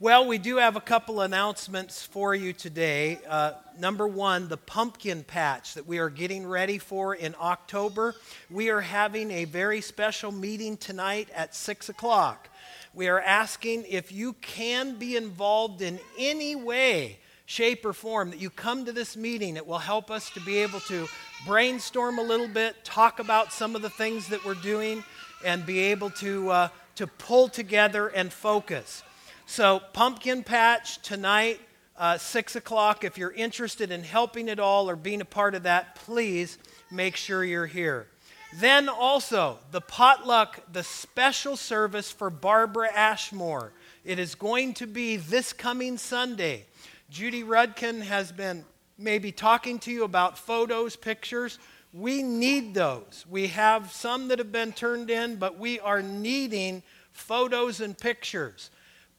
Well, we do have a couple announcements for you today. Uh, number one, the pumpkin patch that we are getting ready for in October. We are having a very special meeting tonight at 6 o'clock. We are asking if you can be involved in any way, shape, or form, that you come to this meeting. It will help us to be able to brainstorm a little bit, talk about some of the things that we're doing, and be able to, uh, to pull together and focus. So, pumpkin patch tonight, uh, 6 o'clock. If you're interested in helping at all or being a part of that, please make sure you're here. Then also, the potluck, the special service for Barbara Ashmore. It is going to be this coming Sunday. Judy Rudkin has been maybe talking to you about photos, pictures. We need those. We have some that have been turned in, but we are needing photos and pictures.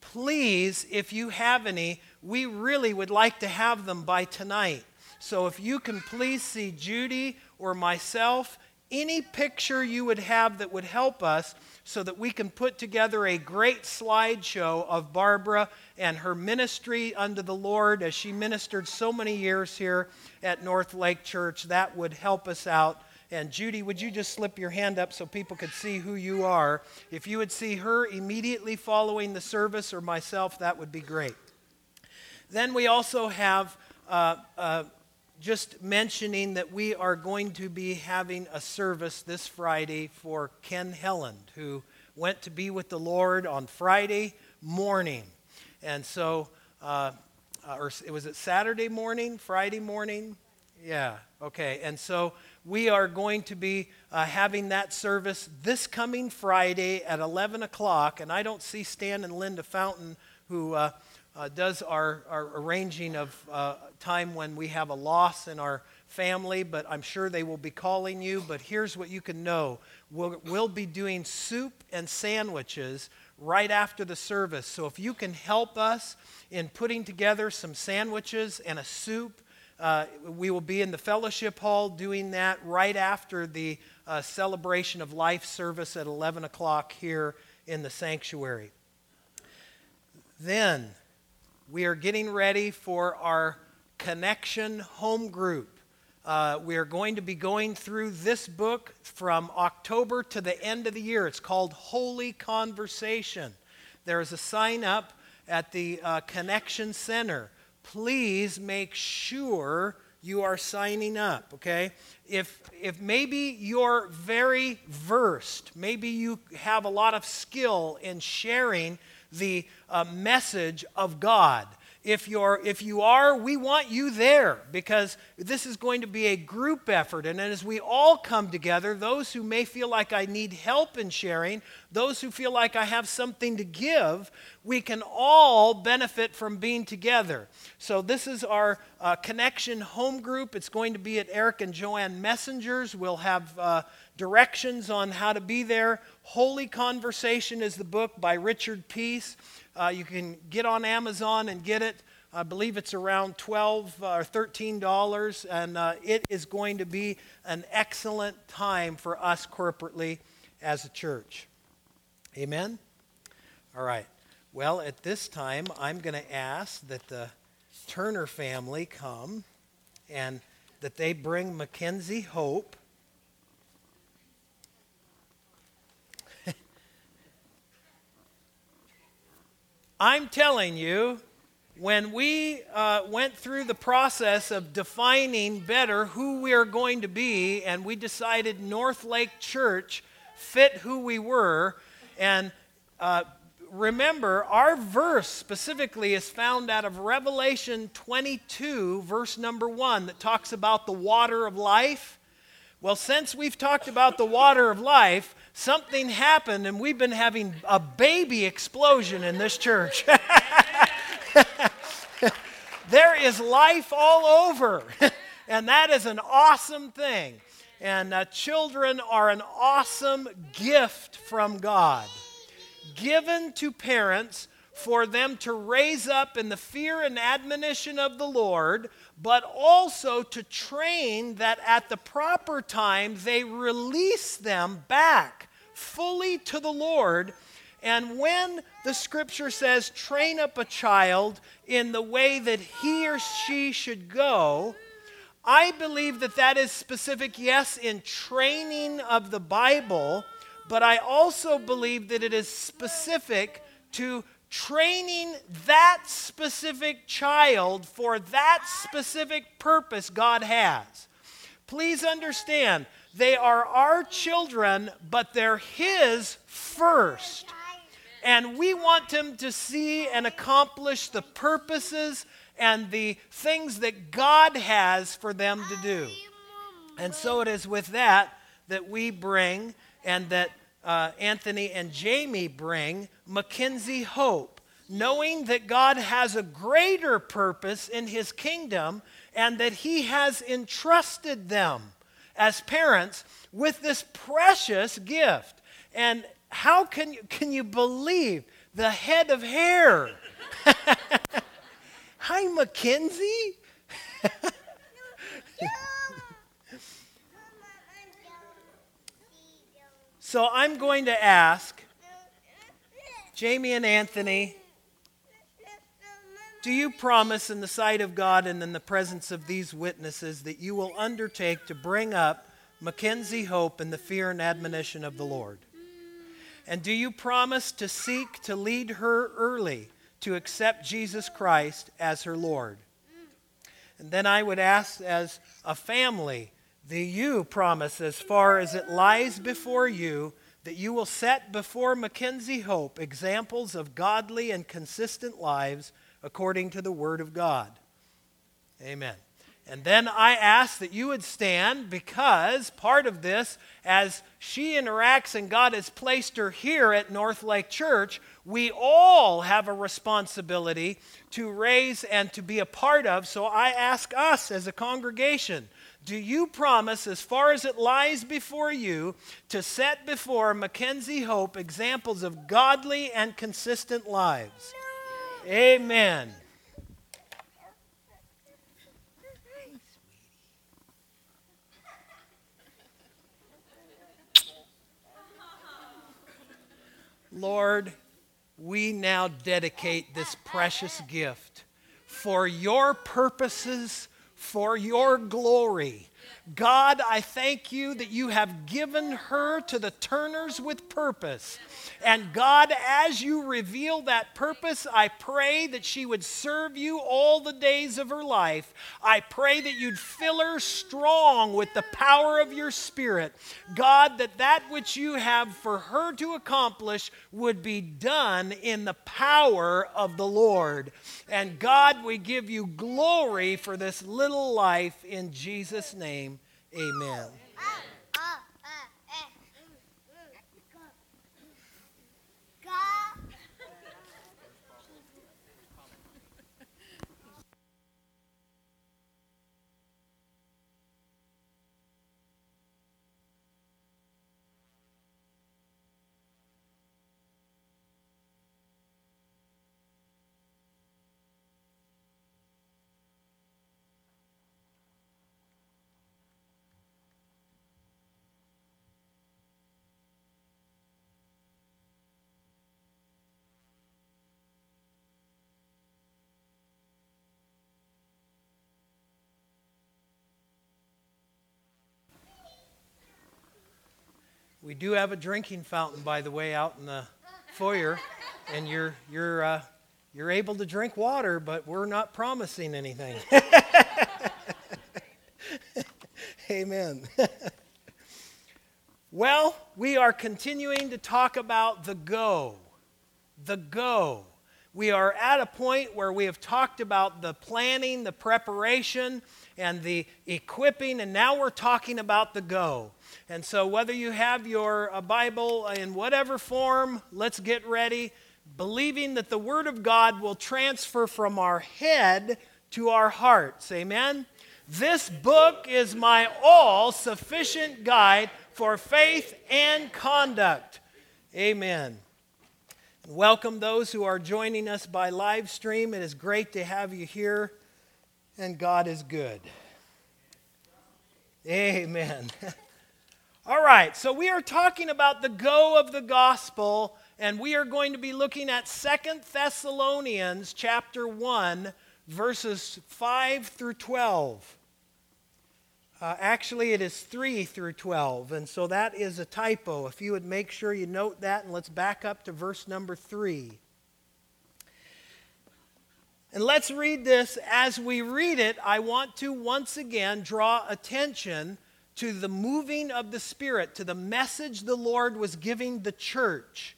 Please, if you have any, we really would like to have them by tonight. So if you can please see Judy or myself any picture you would have that would help us so that we can put together a great slideshow of Barbara and her ministry unto the Lord as she ministered so many years here at North Lake Church. That would help us out. And Judy, would you just slip your hand up so people could see who you are? If you would see her immediately following the service or myself, that would be great. Then we also have uh, uh, just mentioning that we are going to be having a service this Friday for Ken Helland, who went to be with the Lord on Friday morning. And so, uh, uh, or was it Saturday morning, Friday morning? Yeah, okay. And so we are going to be uh, having that service this coming Friday at 11 o'clock. And I don't see Stan and Linda Fountain, who uh, uh, does our, our arranging of uh, time when we have a loss in our family, but I'm sure they will be calling you. But here's what you can know we'll, we'll be doing soup and sandwiches right after the service. So if you can help us in putting together some sandwiches and a soup, uh, we will be in the fellowship hall doing that right after the uh, celebration of life service at 11 o'clock here in the sanctuary. Then, we are getting ready for our connection home group. Uh, we are going to be going through this book from October to the end of the year. It's called Holy Conversation. There is a sign up at the uh, Connection Center. Please make sure you are signing up, okay? If, if maybe you're very versed, maybe you have a lot of skill in sharing the uh, message of God. If, you're, if you are, we want you there because this is going to be a group effort. And as we all come together, those who may feel like I need help in sharing, those who feel like I have something to give, we can all benefit from being together. So, this is our uh, connection home group. It's going to be at Eric and Joanne Messengers. We'll have uh, directions on how to be there. Holy Conversation is the book by Richard Peace. Uh, you can get on Amazon and get it. I believe it's around 12 uh, or $13, and uh, it is going to be an excellent time for us corporately as a church. Amen? All right. Well, at this time, I'm going to ask that the Turner family come and that they bring Mackenzie Hope I'm telling you, when we uh, went through the process of defining better who we are going to be, and we decided North Lake Church fit who we were, and uh, remember, our verse specifically is found out of Revelation 22, verse number 1, that talks about the water of life. Well, since we've talked about the water of life, something happened and we've been having a baby explosion in this church. there is life all over, and that is an awesome thing. And uh, children are an awesome gift from God, given to parents for them to raise up in the fear and admonition of the Lord, but also to train that at the proper time they release them back fully to the Lord. And when the scripture says, train up a child in the way that he or she should go, I believe that that is specific, yes, in training of the Bible, but I also believe that it is specific to training that specific child for that specific purpose God has. Please understand, they are our children, but they're His first. And we want them to see and accomplish the purposes and the things that God has for them to do. And so it is with that that we bring and that uh, Anthony and Jamie bring Mackenzie Hope, knowing that God has a greater purpose in his kingdom and that he has entrusted them as parents with this precious gift. And how can you, can you believe the head of hair? Hi, Mackenzie. so I'm going to ask Jamie and Anthony do you promise in the sight of God and in the presence of these witnesses that you will undertake to bring up Mackenzie Hope in the fear and admonition of the Lord? And do you promise to seek to lead her early to accept Jesus Christ as her Lord. And then I would ask, as a family, do you promise, as far as it lies before you, that you will set before Mackenzie Hope examples of godly and consistent lives according to the Word of God? Amen. And then I ask that you would stand because part of this, as she interacts and God has placed her here at North Lake Church, we all have a responsibility to raise and to be a part of. So I ask us as a congregation, do you promise, as far as it lies before you, to set before Mackenzie Hope examples of godly and consistent lives? Amen. Lord, we now dedicate this precious gift for your purposes, for your glory. God, I thank you that you have given her to the Turners with purpose. And God, as you reveal that purpose, I pray that she would serve you all the days of her life. I pray that you'd fill her strong with the power of your Spirit. God, that that which you have for her to accomplish would be done in the power of the Lord. And God, we give you glory for this little life in Jesus' name. Amen. We do have a drinking fountain, by the way, out in the foyer, and you're you're uh, you're able to drink water, but we're not promising anything. Amen. well, we are continuing to talk about the go. The go. We are at a point where we have talked about the planning, the preparation, and the equipping, and now we're talking about the go. And so, whether you have your uh, Bible in whatever form, let's get ready, believing that the Word of God will transfer from our head to our hearts. Amen? This book is my all sufficient guide for faith and conduct. Amen. Welcome those who are joining us by live stream. It is great to have you here, and God is good. Amen. All right, so we are talking about the go of the gospel and we are going to be looking at Second Thessalonians chapter 1 verses 5 through 12. Uh, actually, it is 3 through 12, and so that is a typo. If you would make sure you note that, and let's back up to verse number 3. And let's read this. As we read it, I want to once again draw attention to the moving of the Spirit, to the message the Lord was giving the church.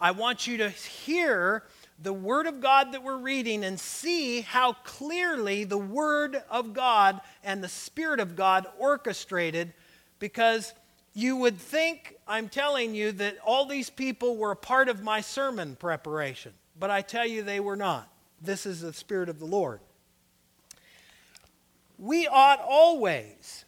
I want you to hear the Word of God that we're reading and see how clearly the Word of God and the Spirit of God orchestrated because you would think, I'm telling you, that all these people were a part of my sermon preparation, but I tell you they were not. This is the Spirit of the Lord. We ought always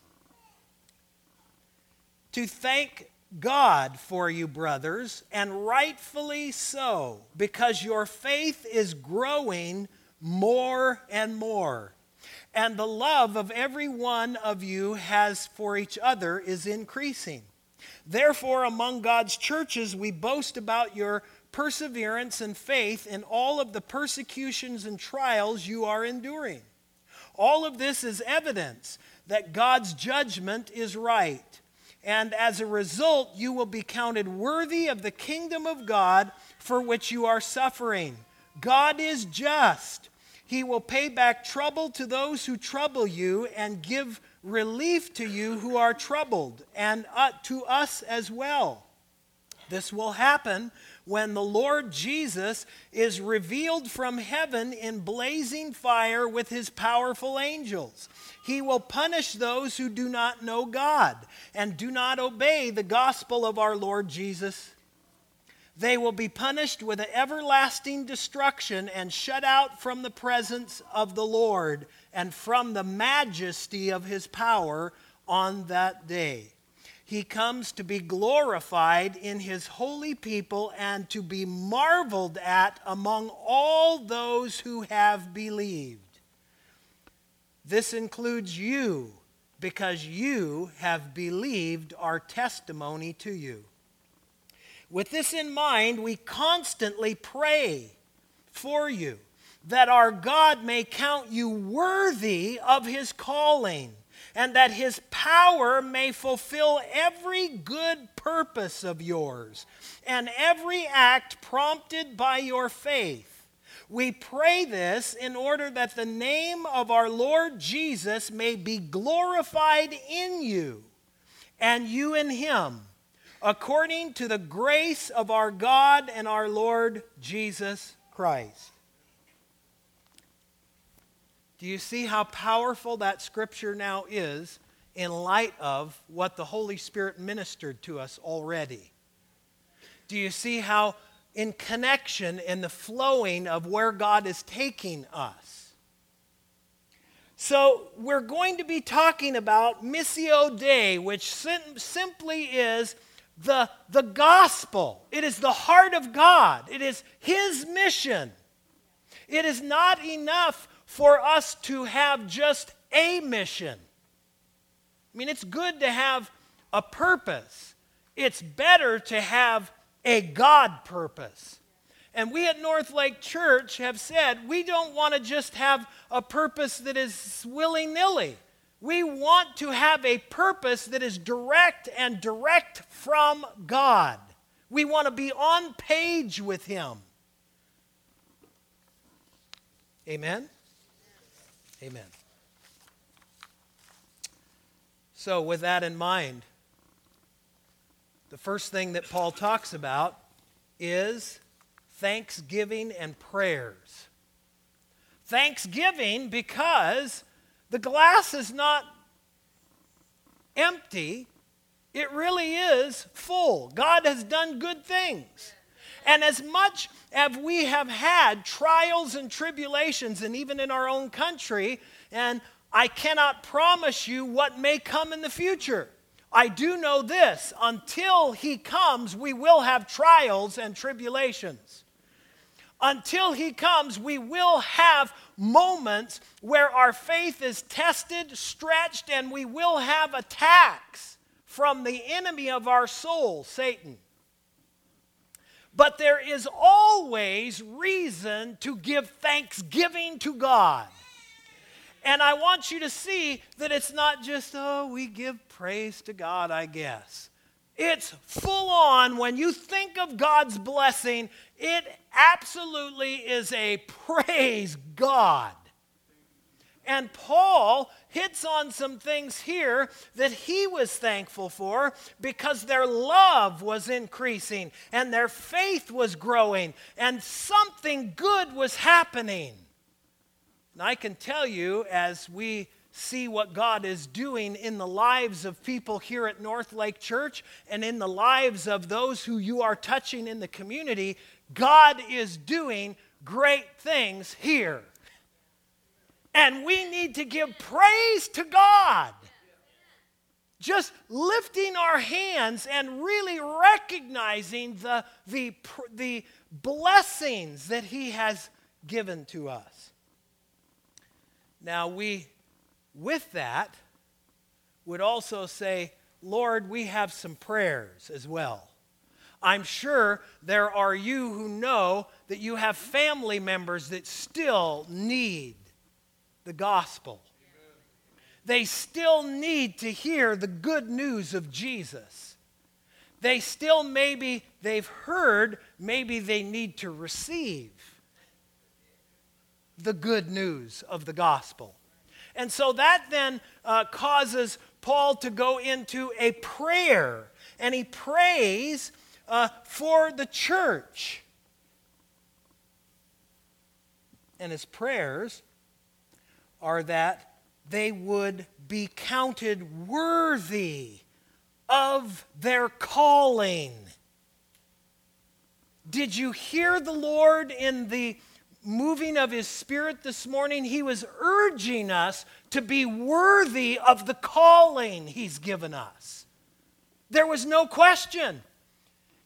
to thank God for you, brothers, and rightfully so, because your faith is growing more and more. And the love of every one of you has for each other is increasing. Therefore, among God's churches, we boast about your perseverance and faith in all of the persecutions and trials you are enduring. All of this is evidence that God's judgment is right and as a result, you will be counted worthy of the kingdom of God for which you are suffering. God is just. He will pay back trouble to those who trouble you and give relief to you who are troubled, and uh, to us as well. This will happen when the Lord Jesus is revealed from heaven in blazing fire with his powerful angels. He will punish those who do not know God and do not obey the gospel of our Lord Jesus. They will be punished with an everlasting destruction and shut out from the presence of the Lord and from the majesty of his power on that day. He comes to be glorified in his holy people and to be marveled at among all those who have believed. This includes you because you have believed our testimony to you. With this in mind, we constantly pray for you that our God may count you worthy of his calling and that his power may fulfill every good purpose of yours and every act prompted by your faith we pray this in order that the name of our Lord Jesus may be glorified in you and you in him, according to the grace of our God and our Lord Jesus Christ. Do you see how powerful that scripture now is in light of what the Holy Spirit ministered to us already? Do you see how in connection in the flowing of where God is taking us. So, we're going to be talking about Missio Dei, which sim- simply is the, the gospel. It is the heart of God, it is His mission. It is not enough for us to have just a mission. I mean, it's good to have a purpose, it's better to have a God purpose. And we at North Lake Church have said we don't want to just have a purpose that is willy nilly. We want to have a purpose that is direct and direct from God. We want to be on page with Him. Amen? Amen. So, with that in mind, the first thing that Paul talks about is thanksgiving and prayers. Thanksgiving because the glass is not empty, it really is full. God has done good things. And as much as we have had trials and tribulations, and even in our own country, and I cannot promise you what may come in the future. I do know this until he comes, we will have trials and tribulations. Until he comes, we will have moments where our faith is tested, stretched, and we will have attacks from the enemy of our soul, Satan. But there is always reason to give thanksgiving to God. And I want you to see that it's not just, oh, we give praise to God, I guess. It's full on. When you think of God's blessing, it absolutely is a praise God. And Paul hits on some things here that he was thankful for because their love was increasing and their faith was growing and something good was happening. And I can tell you, as we see what God is doing in the lives of people here at North Lake Church and in the lives of those who you are touching in the community, God is doing great things here. And we need to give praise to God. Just lifting our hands and really recognizing the, the, the blessings that He has given to us. Now, we, with that, would also say, Lord, we have some prayers as well. I'm sure there are you who know that you have family members that still need the gospel. They still need to hear the good news of Jesus. They still maybe they've heard, maybe they need to receive the good news of the gospel. And so that then uh, causes Paul to go into a prayer, and he prays uh, for the church. And his prayers are that they would be counted worthy of their calling. Did you hear the Lord in the moving of His Spirit this morning? He was urging us to be worthy of the calling He's given us. There was no question.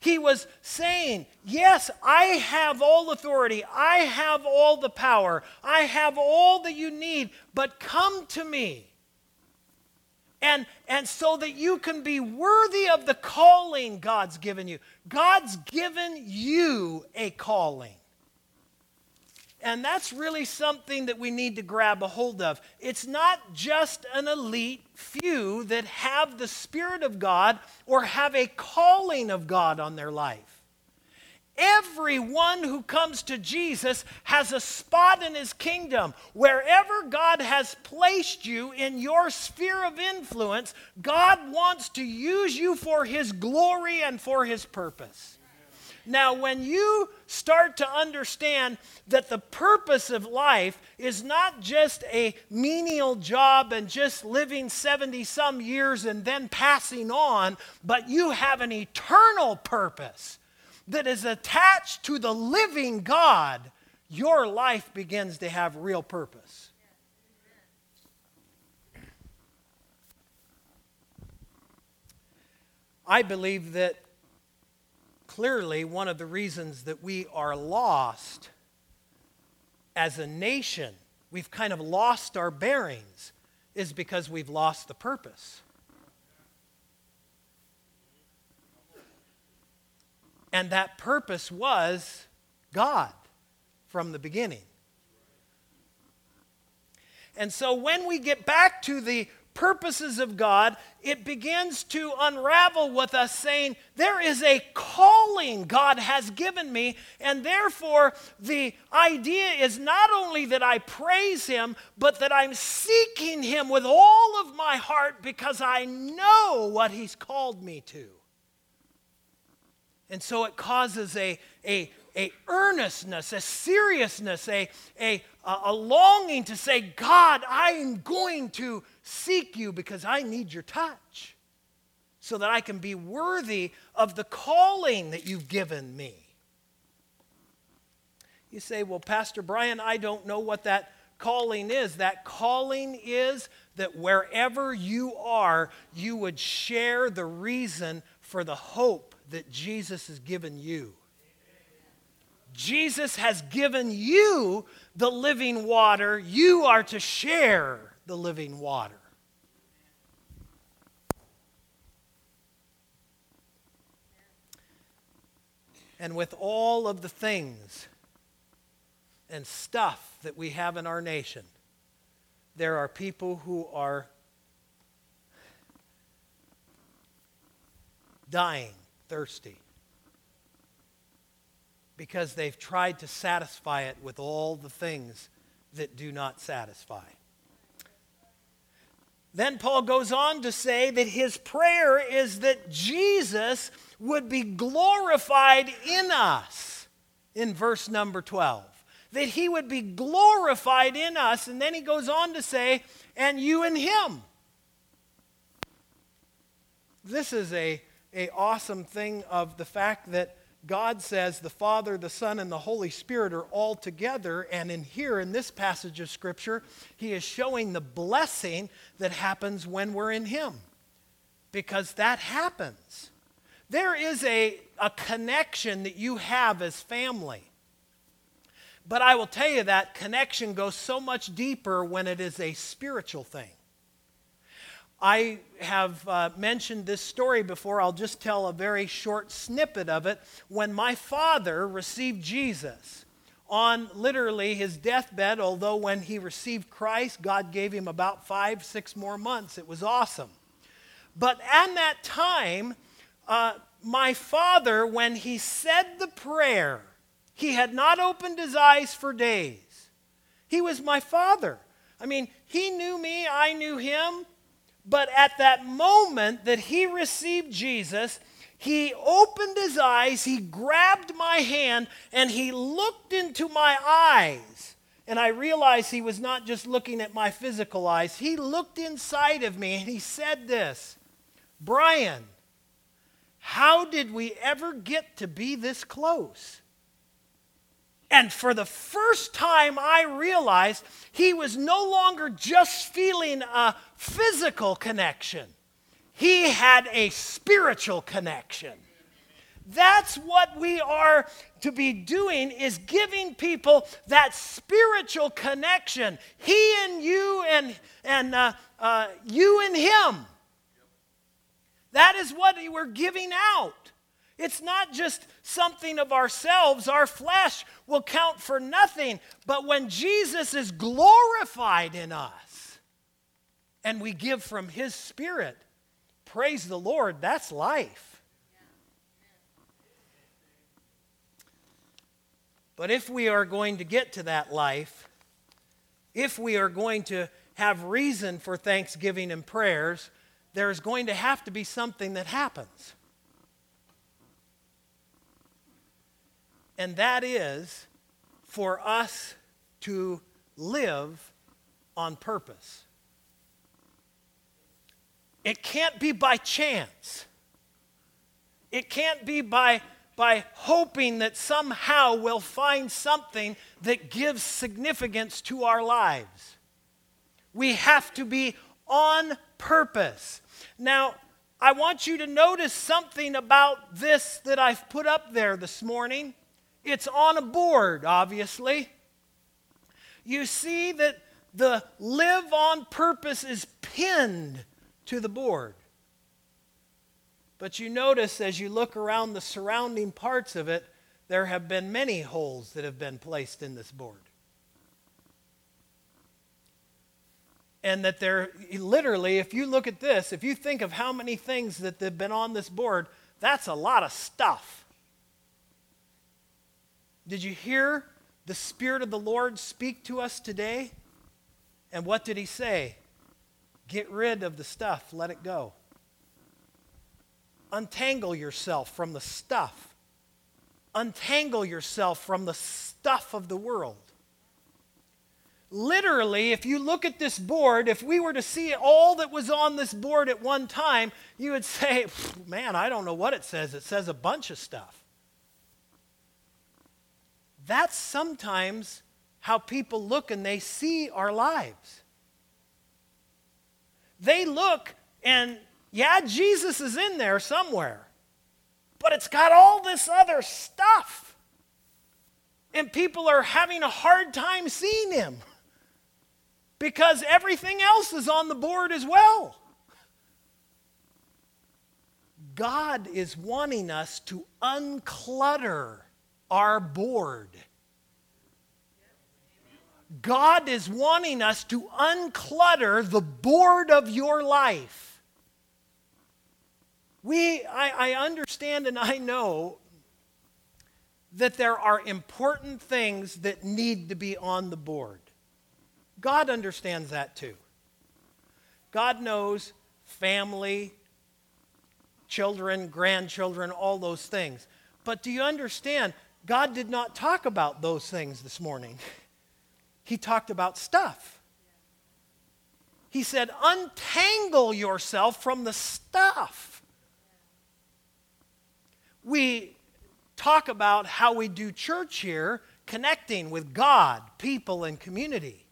He was saying, Yes, I have all authority. I have all the power. I have all that you need, but come to me. And, and so that you can be worthy of the calling God's given you. God's given you a calling. And that's really something that we need to grab a hold of. It's not just an elite few that have the Spirit of God or have a calling of God on their life. Everyone who comes to Jesus has a spot in his kingdom. Wherever God has placed you in your sphere of influence, God wants to use you for his glory and for his purpose. Now, when you start to understand that the purpose of life is not just a menial job and just living 70 some years and then passing on, but you have an eternal purpose that is attached to the living God, your life begins to have real purpose. I believe that clearly one of the reasons that we are lost as a nation, we've kind of lost our bearings, is because we've lost the purpose. And that purpose was God from the beginning. And so when we get back to the purposes of God, it begins to unravel with us saying, There is a calling God has given me, and therefore the idea is not only that I praise Him, but that I'm seeking Him with all of my heart because I know what He's called me to. And so it causes a, a, a earnestness, a seriousness, a, a, a longing to say, God, I am going to seek you because I need your touch so that I can be worthy of the calling that you've given me. You say, Well, Pastor Brian, I don't know what that calling is. That calling is that wherever you are, you would share the reason for the hope that Jesus has given you. Jesus has given you the living water. You are to share the living water. And with all of the things and stuff that we have in our nation, there are people who are dying thirsty because they've tried to satisfy it with all the things that do not satisfy. Then Paul goes on to say that his prayer is that Jesus would be glorified in us in verse number 12. That he would be glorified in us. And then he goes on to say, and you in him. This is a, a awesome thing of the fact that God says the Father, the Son, and the Holy Spirit are all together. And in here, in this passage of Scripture, he is showing the blessing that happens when we're in him. Because that happens. There is a, a connection that you have as family. But I will tell you that connection goes so much deeper when it is a spiritual thing. I have uh, mentioned this story before. I'll just tell a very short snippet of it. When my father received Jesus on literally his deathbed, although when he received Christ, God gave him about five, six more months. It was awesome. But at that time, uh, my father, when he said the prayer, he had not opened his eyes for days. He was my father. I mean, he knew me, I knew him. But at that moment that he received Jesus, he opened his eyes, he grabbed my hand, and he looked into my eyes. And I realized he was not just looking at my physical eyes, he looked inside of me and he said this Brian, how did we ever get to be this close? And for the first time, I realized he was no longer just feeling a physical connection, he had a spiritual connection. That's what we are to be doing is giving people that spiritual connection. He and you and, and uh, uh, you and him. That is what we're giving out. It's not just something of ourselves. Our flesh will count for nothing. But when Jesus is glorified in us and we give from his spirit, praise the Lord, that's life. But if we are going to get to that life, if we are going to have reason for thanksgiving and prayers, there's going to have to be something that happens. And that is for us to live on purpose. It can't be by chance. It can't be by, by hoping that somehow we'll find something that gives significance to our lives. We have to be on purpose. Now, I want you to notice something about this that I've put up there this morning. It's on a board, obviously. You see that the live on purpose is pinned to the board. But you notice as you look around the surrounding parts of it, there have been many holes that have been placed in this board. And that there, literally, if you look at this, if you think of how many things that have been on this board, that's a lot of stuff. Did you hear the Spirit of the Lord speak to us today? And what did He say? Get rid of the stuff, let it go. Untangle yourself from the stuff. Untangle yourself from the stuff of the world. Literally, if you look at this board, if we were to see all that was on this board at one time, you would say, man, I don't know what it says. It says a bunch of stuff. That's sometimes how people look and they see our lives. They look and, yeah, Jesus is in there somewhere, but it's got all this other stuff. And people are having a hard time seeing him because everything else is on the board as well. God is wanting us to unclutter our board. God is wanting us to unclutter the board of your life. We, I, I understand and I know that there are important things that need to be on the board. God understands that too. God knows family, children, grandchildren, all those things. But do you understand? God did not talk about those things this morning. He talked about stuff. He said, untangle yourself from the stuff. We talk about how we do church here, connecting with God, people, and community.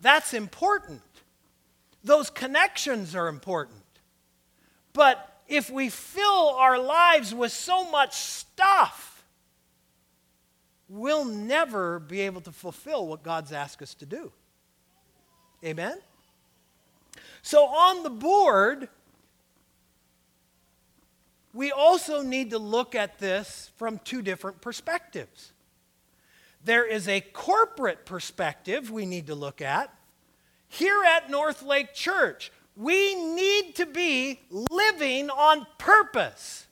That's important. Those connections are important. But if we fill our lives with so much stuff, we'll never be able to fulfill what God's asked us to do. Amen? So on the board, we also need to look at this from two different perspectives. There is a corporate perspective we need to look at. Here at North Lake Church, we need to be living on purpose.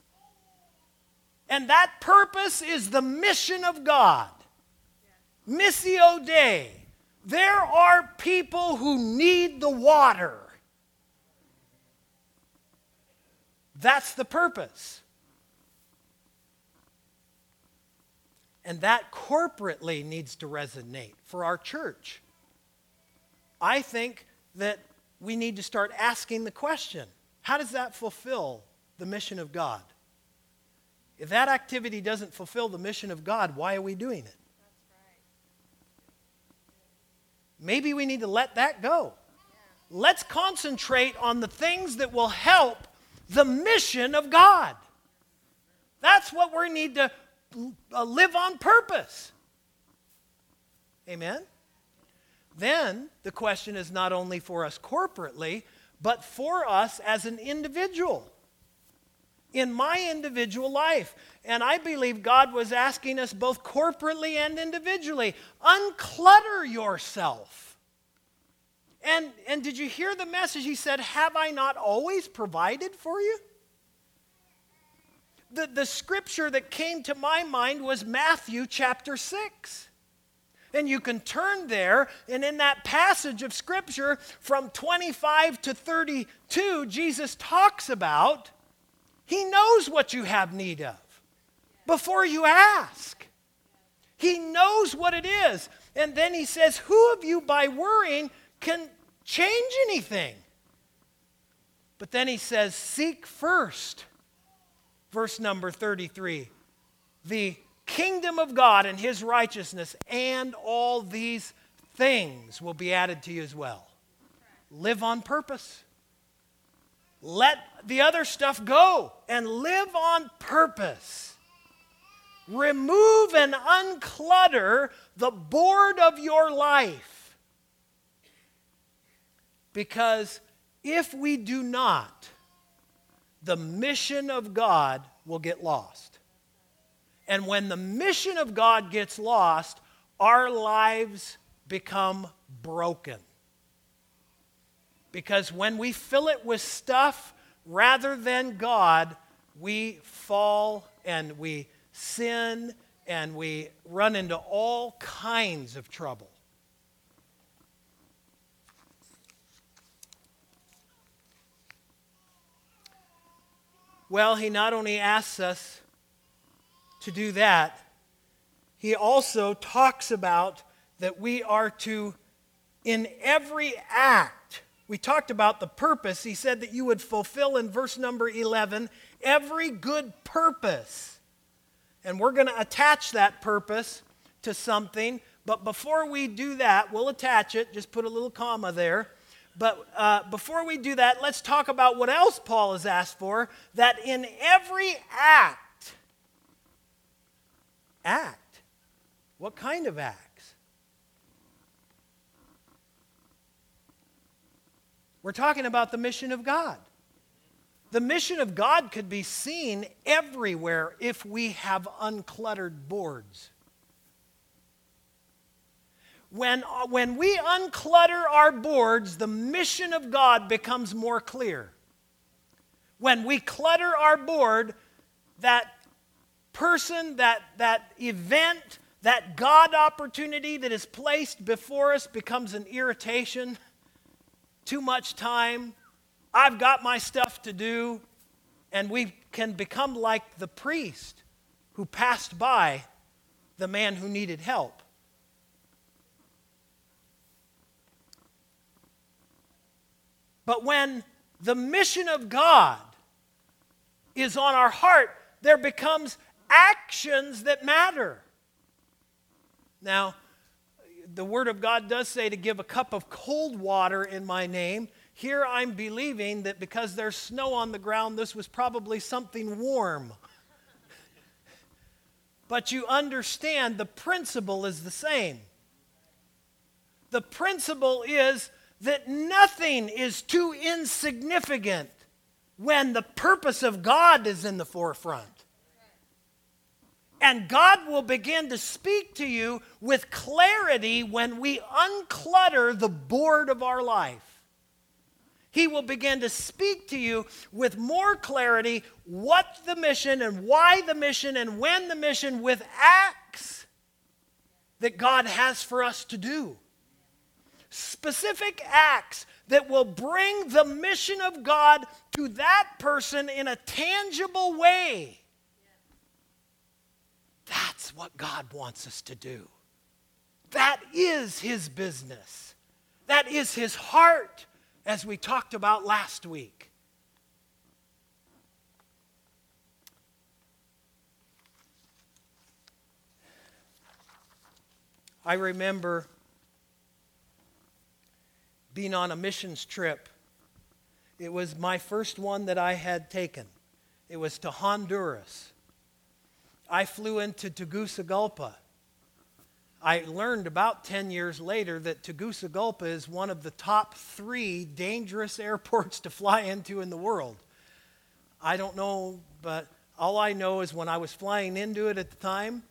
And that purpose is the mission of God. Missio Dei. There are people who need the water. That's the purpose. And that corporately needs to resonate for our church. I think that we need to start asking the question how does that fulfill the mission of God? If that activity doesn't fulfill the mission of God, why are we doing it? Maybe we need to let that go. Let's concentrate on the things that will help the mission of God. That's what we need to uh, live on purpose. Amen? Then the question is not only for us corporately, but for us as an individual. In my individual life. And I believe God was asking us both corporately and individually unclutter yourself. And, and did you hear the message? He said, Have I not always provided for you? The, the scripture that came to my mind was Matthew chapter 6. And you can turn there, and in that passage of scripture from 25 to 32, Jesus talks about He knows what you have need of before you ask. He knows what it is. And then He says, Who of you by worrying can change anything. But then he says, Seek first, verse number 33, the kingdom of God and his righteousness, and all these things will be added to you as well. Live on purpose. Let the other stuff go and live on purpose. Remove and unclutter the board of your life because if we do not, the mission of God will get lost. And when the mission of God gets lost, our lives become broken. Because when we fill it with stuff rather than God, we fall and we sin and we run into all kinds of trouble. Well, he not only asks us to do that, he also talks about that we are to, in every act, we talked about the purpose. He said that you would fulfill in verse number 11 every good purpose. And we're going to attach that purpose to something. But before we do that, we'll attach it. Just put a little comma there. But uh, before we do that, let's talk about what else Paul has asked for that in every act, act. What kind of acts? We're talking about the mission of God. The mission of God could be seen everywhere if we have uncluttered boards. When, uh, when we unclutter our boards, the mission of God becomes more clear. When we clutter our board, that person, that, that event, that God opportunity that is placed before us becomes an irritation, too much time, I've got my stuff to do, and we can become like the priest who passed by the man who needed help. But when the mission of God is on our heart, there becomes actions that matter. Now, the Word of God does say to give a cup of cold water in my name. Here I'm believing that because there's snow on the ground, this was probably something warm. but you understand the principle is the same. The principle is that nothing is too insignificant when the purpose of God is in the forefront. And God will begin to speak to you with clarity when we unclutter the board of our life. He will begin to speak to you with more clarity what the mission and why the mission and when the mission with acts that God has for us to do. Specific acts that will bring the mission of God to that person in a tangible way. That's what God wants us to do. That is His business. That is His heart as we talked about last week. I remember being on a missions trip. It was my first one that I had taken. It was to Honduras. I flew into Tegucigalpa I learned about 10 years later that Tegucigalpa is one of the top three dangerous airports to fly into in the world. I don't know, but all I know is when I was flying into it at the time,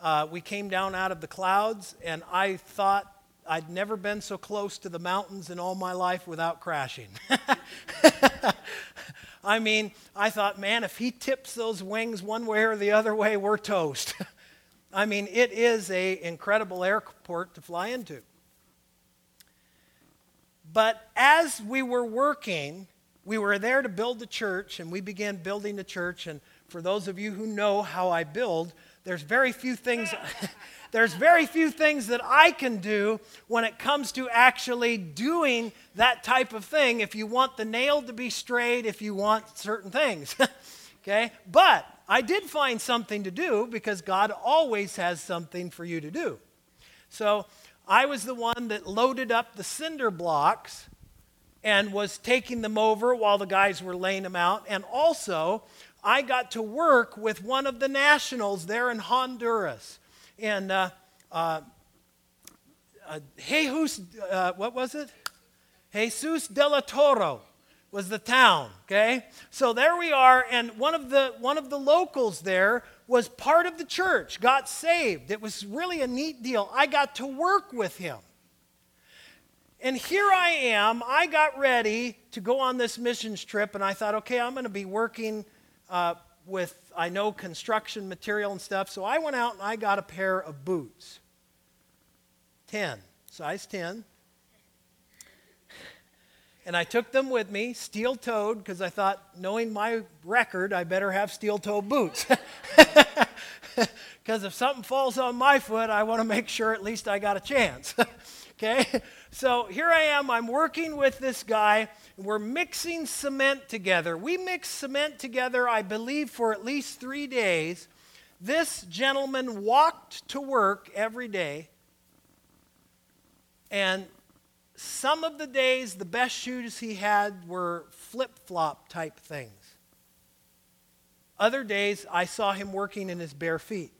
uh, we came down out of the clouds, and I thought I'd never been so close to the mountains in all my life without crashing. I mean, I thought, man, if he tips those wings one way or the other way, we're toast. I mean, it is an incredible airport to fly into. But as we were working, we were there to build the church, and we began building the church. And for those of you who know how I build, there's very few things. there's very few things that I can do when it comes to actually doing that type of thing. If you want the nail to be straight, if you want certain things, okay. But I did find something to do because God always has something for you to do. So I was the one that loaded up the cinder blocks and was taking them over while the guys were laying them out. And also, I got to work with one of the nationals there in Honduras. And uh, uh, uh, Jesus, uh, what was it? Jesus de la Toro was the town, okay? So there we are, and one of the one of the locals there was part of the church, got saved. It was really a neat deal. I got to work with him. And here I am, I got ready to go on this missions trip, and I thought, okay, I'm going to be working uh, with, I know, construction material and stuff. So I went out and I got a pair of boots 10, size 10 and I took them with me, steel toed, because I thought, knowing my record, I better have steel toed boots. Because if something falls on my foot, I want to make sure at least I got a chance. okay? So here I am, I'm working with this guy. We're mixing cement together. We mixed cement together, I believe, for at least three days. This gentleman walked to work every day. And some of the days, the best shoes he had were flip flop type things. Other days, I saw him working in his bare feet.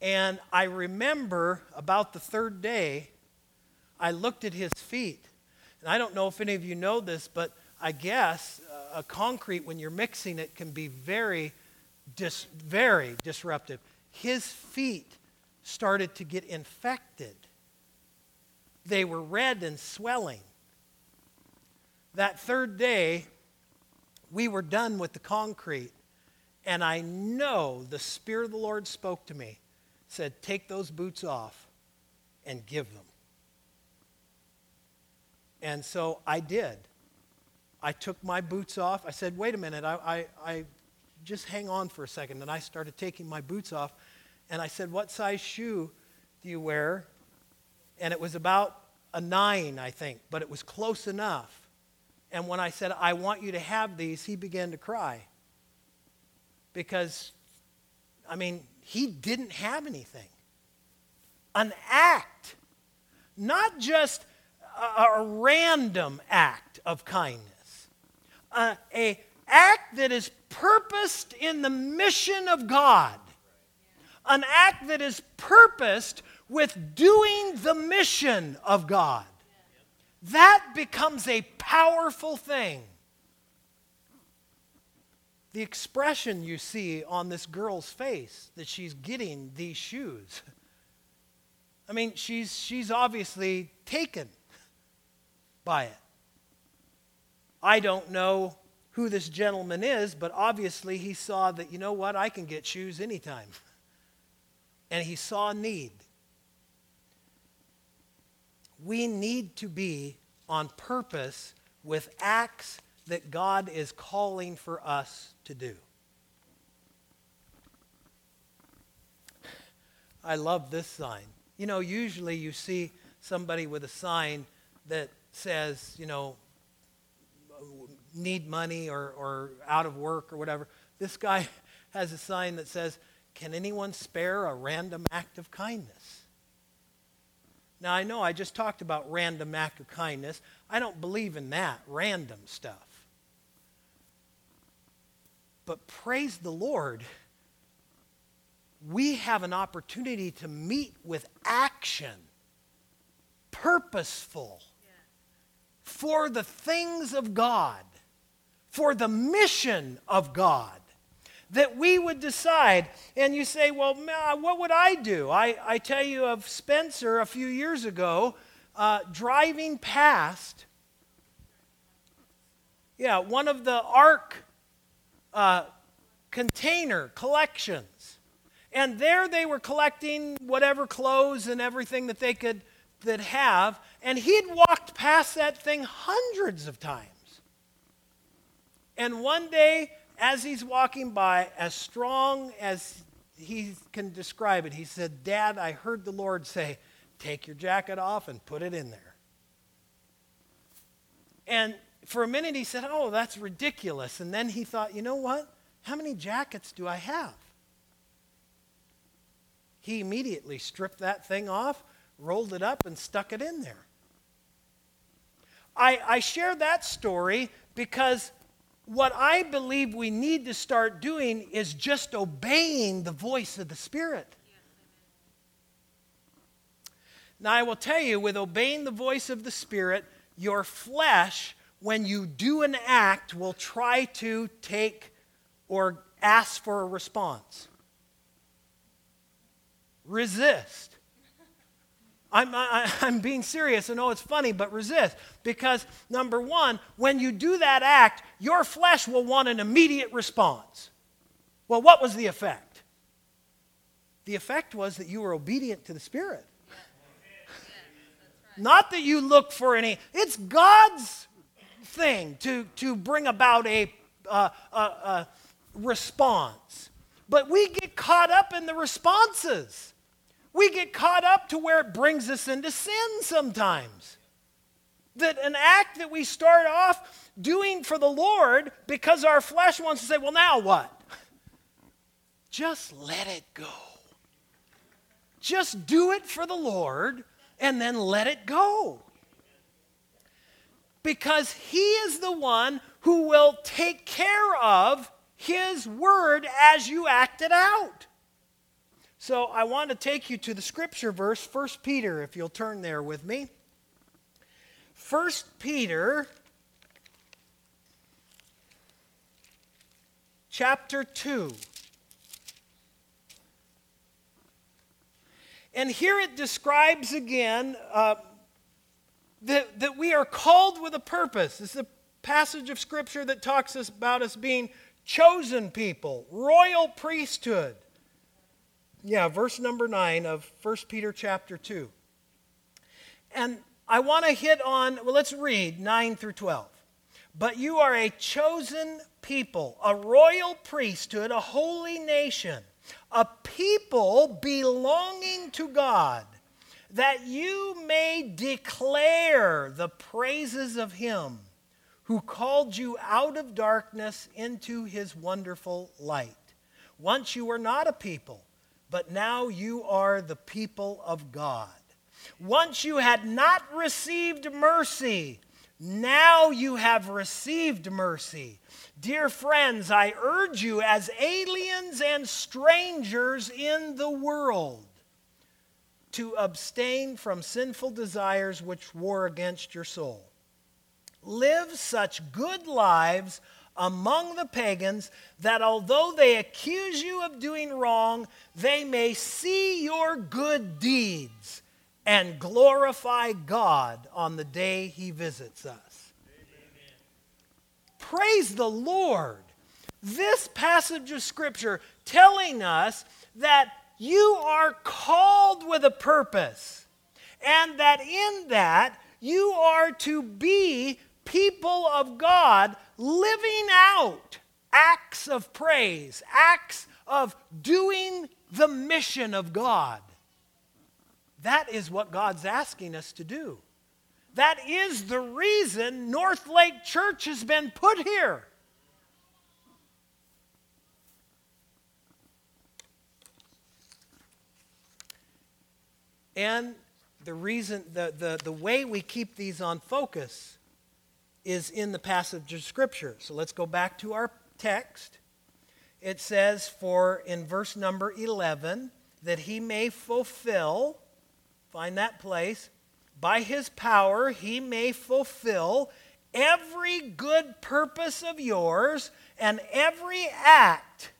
And I remember about the third day, I looked at his feet. And I don't know if any of you know this, but I guess uh, a concrete, when you're mixing it, can be very, dis- very disruptive. His feet started to get infected. They were red and swelling. That third day, we were done with the concrete, and I know the Spirit of the Lord spoke to me, said, Take those boots off and give them. And so I did. I took my boots off. I said, Wait a minute, I, I, I just hang on for a second. And I started taking my boots off. And I said, What size shoe do you wear? And it was about a nine, I think, but it was close enough. And when I said, I want you to have these, he began to cry. Because, I mean, he didn't have anything. An act, not just a, random act of kindness, uh, a act that is purposed in the mission of God, an act that is purposed with doing the mission of God that becomes a powerful thing. The expression you see on this girl's face that she's getting these shoes. I mean, she's, she's obviously taken by it. I don't know who this gentleman is, but obviously he saw that, you know what, I can get shoes anytime. And he saw need we need to be on purpose with acts that God is calling for us to do. I love this sign. You know, usually you see somebody with a sign that says, you know, need money or, or out of work or whatever. This guy has a sign that says, Can anyone spare a random act of kindness? Now, I know I just talked about random act of kindness. I don't believe in that, random stuff. But praise the Lord, we have an opportunity to meet with action, purposeful, for the things of God, for the mission of God that we would decide. And you say, well, what would I do? I, I tell you of Spencer a few years ago uh, driving past, yeah, one of the Ark uh, container collections. And there they were collecting whatever clothes and everything that they could that have. And he'd walked past that thing hundreds of times. And one day as he's walking by, as strong as he can describe it, he said, Dad, I heard the Lord say, take your jacket off and put it in there. And for a minute he said, Oh, that's ridiculous. And then he thought, You know what? How many jackets do I have? He immediately stripped that thing off, rolled it up, and stuck it in there. I, I share that story because what I believe we need to start doing is just obeying the voice of the Spirit. Now, I will tell you, with obeying the voice of the Spirit, your flesh, when you do an act, will try to take or ask for a response. Resist. I'm, I, i am being serious. I know it's funny, but resist. Because, number one, when you do that act, your flesh will want an immediate response. Well, what was the effect? The effect was that you were obedient to the Spirit. Not that you look for any, it's God's thing to, to bring about a, uh, a, a response. But we get caught up in the responses. We get caught up to where it brings us into sin sometimes. That an act that we start off doing for the Lord because our flesh wants to say, well, now what? Just let it go. Just do it for the Lord and then let it go. Because He is the one who will take care of His word as you act it out. So I want to take you to the scripture verse, 1 Peter, if you'll turn there with me. 1 Peter chapter 2. And here it describes again uh, that, that we are called with a purpose. This is a passage of Scripture that talks about us being chosen people, royal priesthood. Yeah, verse number 9 of 1 Peter chapter 2. And I want to hit on, well, let's read 9 through 12. But you are a chosen people, a royal priesthood, a holy nation, a people belonging to God, that you may declare the praises of Him who called you out of darkness into His wonderful light. Once you were not a people, but now you are the people of God. Once you had not received mercy, now you have received mercy. Dear friends, I urge you as aliens and strangers in the world to abstain from sinful desires which war against your soul. Live such good lives among the pagans that although they accuse you of doing wrong, they may see your good deeds and glorify God on the day he visits us. Amen. Praise the Lord. This passage of Scripture telling us that you are called with a purpose, and that in that you are to be people of God living out acts of praise, acts of doing the mission of God. That is what God's asking us to do. That is the reason North Lake Church has been put here. And the reason, the, the, the way we keep these on focus is in the passage of Scripture. So let's go back to our text. It says, For in verse number 11, that he may fulfill Find that place. By his power, he may fulfill every good purpose of yours and every act.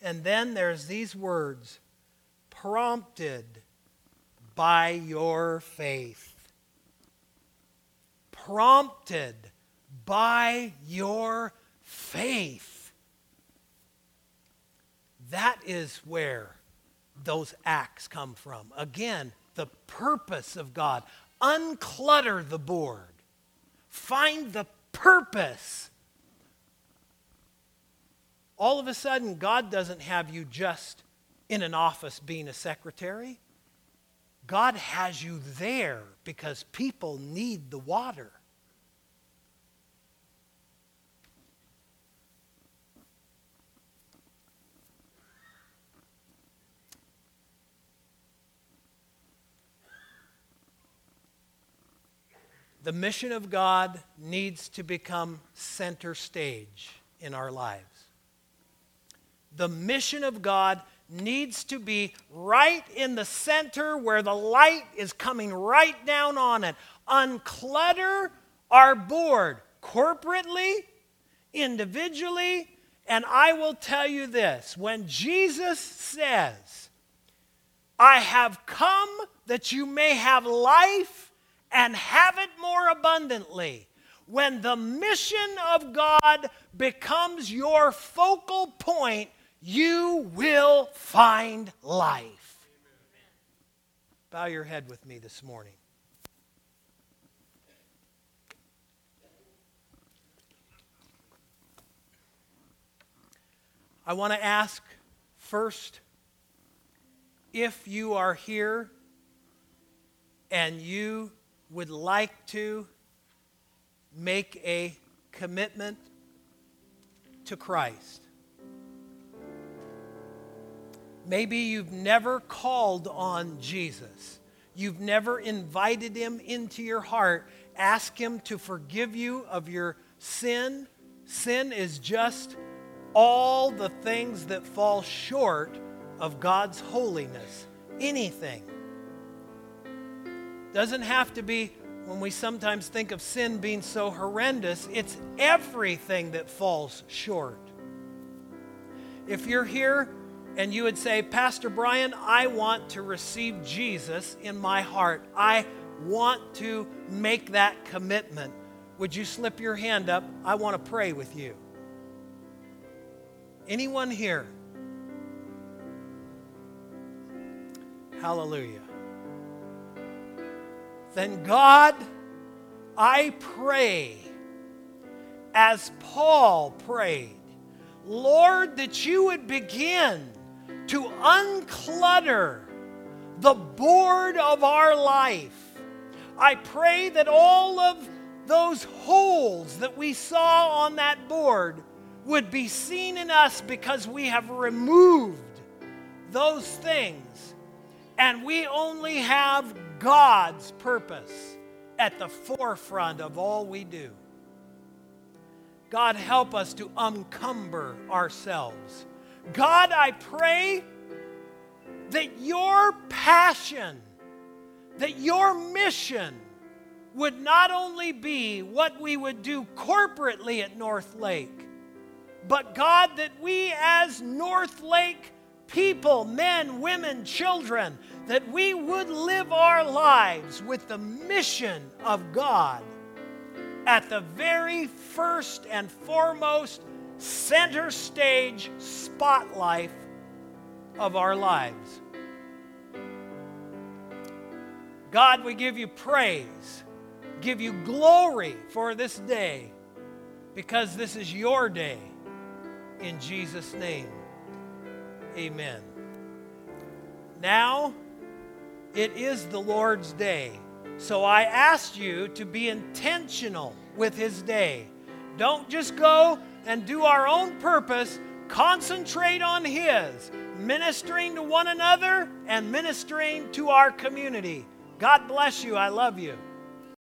And then there's these words prompted by your faith. Prompted by your faith. That is where those acts come from. Again, the purpose of God. Unclutter the board. Find the purpose. All of a sudden, God doesn't have you just in an office being a secretary. God has you there because people need the water. The mission of God needs to become center stage in our lives. The mission of God needs to be right in the center where the light is coming right down on it. Unclutter our board corporately, individually, and I will tell you this when Jesus says, I have come that you may have life and have it more abundantly. When the mission of God becomes your focal point, you will find life. Bow your head with me this morning. I want to ask first if you are here and you would like to make a commitment to Christ. Maybe you've never called on Jesus. You've never invited him into your heart. Ask him to forgive you of your sin. Sin is just all the things that fall short of God's holiness. Anything doesn't have to be when we sometimes think of sin being so horrendous, it's everything that falls short. If you're here and you would say, Pastor Brian, I want to receive Jesus in my heart, I want to make that commitment, would you slip your hand up? I want to pray with you. Anyone here? Hallelujah. Then, God, I pray as Paul prayed, Lord, that you would begin to unclutter the board of our life. I pray that all of those holes that we saw on that board would be seen in us because we have removed those things and we only have God's purpose at the forefront of all we do. God, help us to uncumber ourselves. God, I pray that your passion, that your mission would not only be what we would do corporately at North Lake, but God, that we as North Lake people, men, women, children, that we would live our lives with the mission of God at the very first and foremost center stage spotlight of our lives. God, we give you praise, give you glory for this day, because this is your day. In Jesus' name, amen. Now, it is the Lord's day. So I ask you to be intentional with His day. Don't just go and do our own purpose, concentrate on His, ministering to one another and ministering to our community. God bless you. I love you.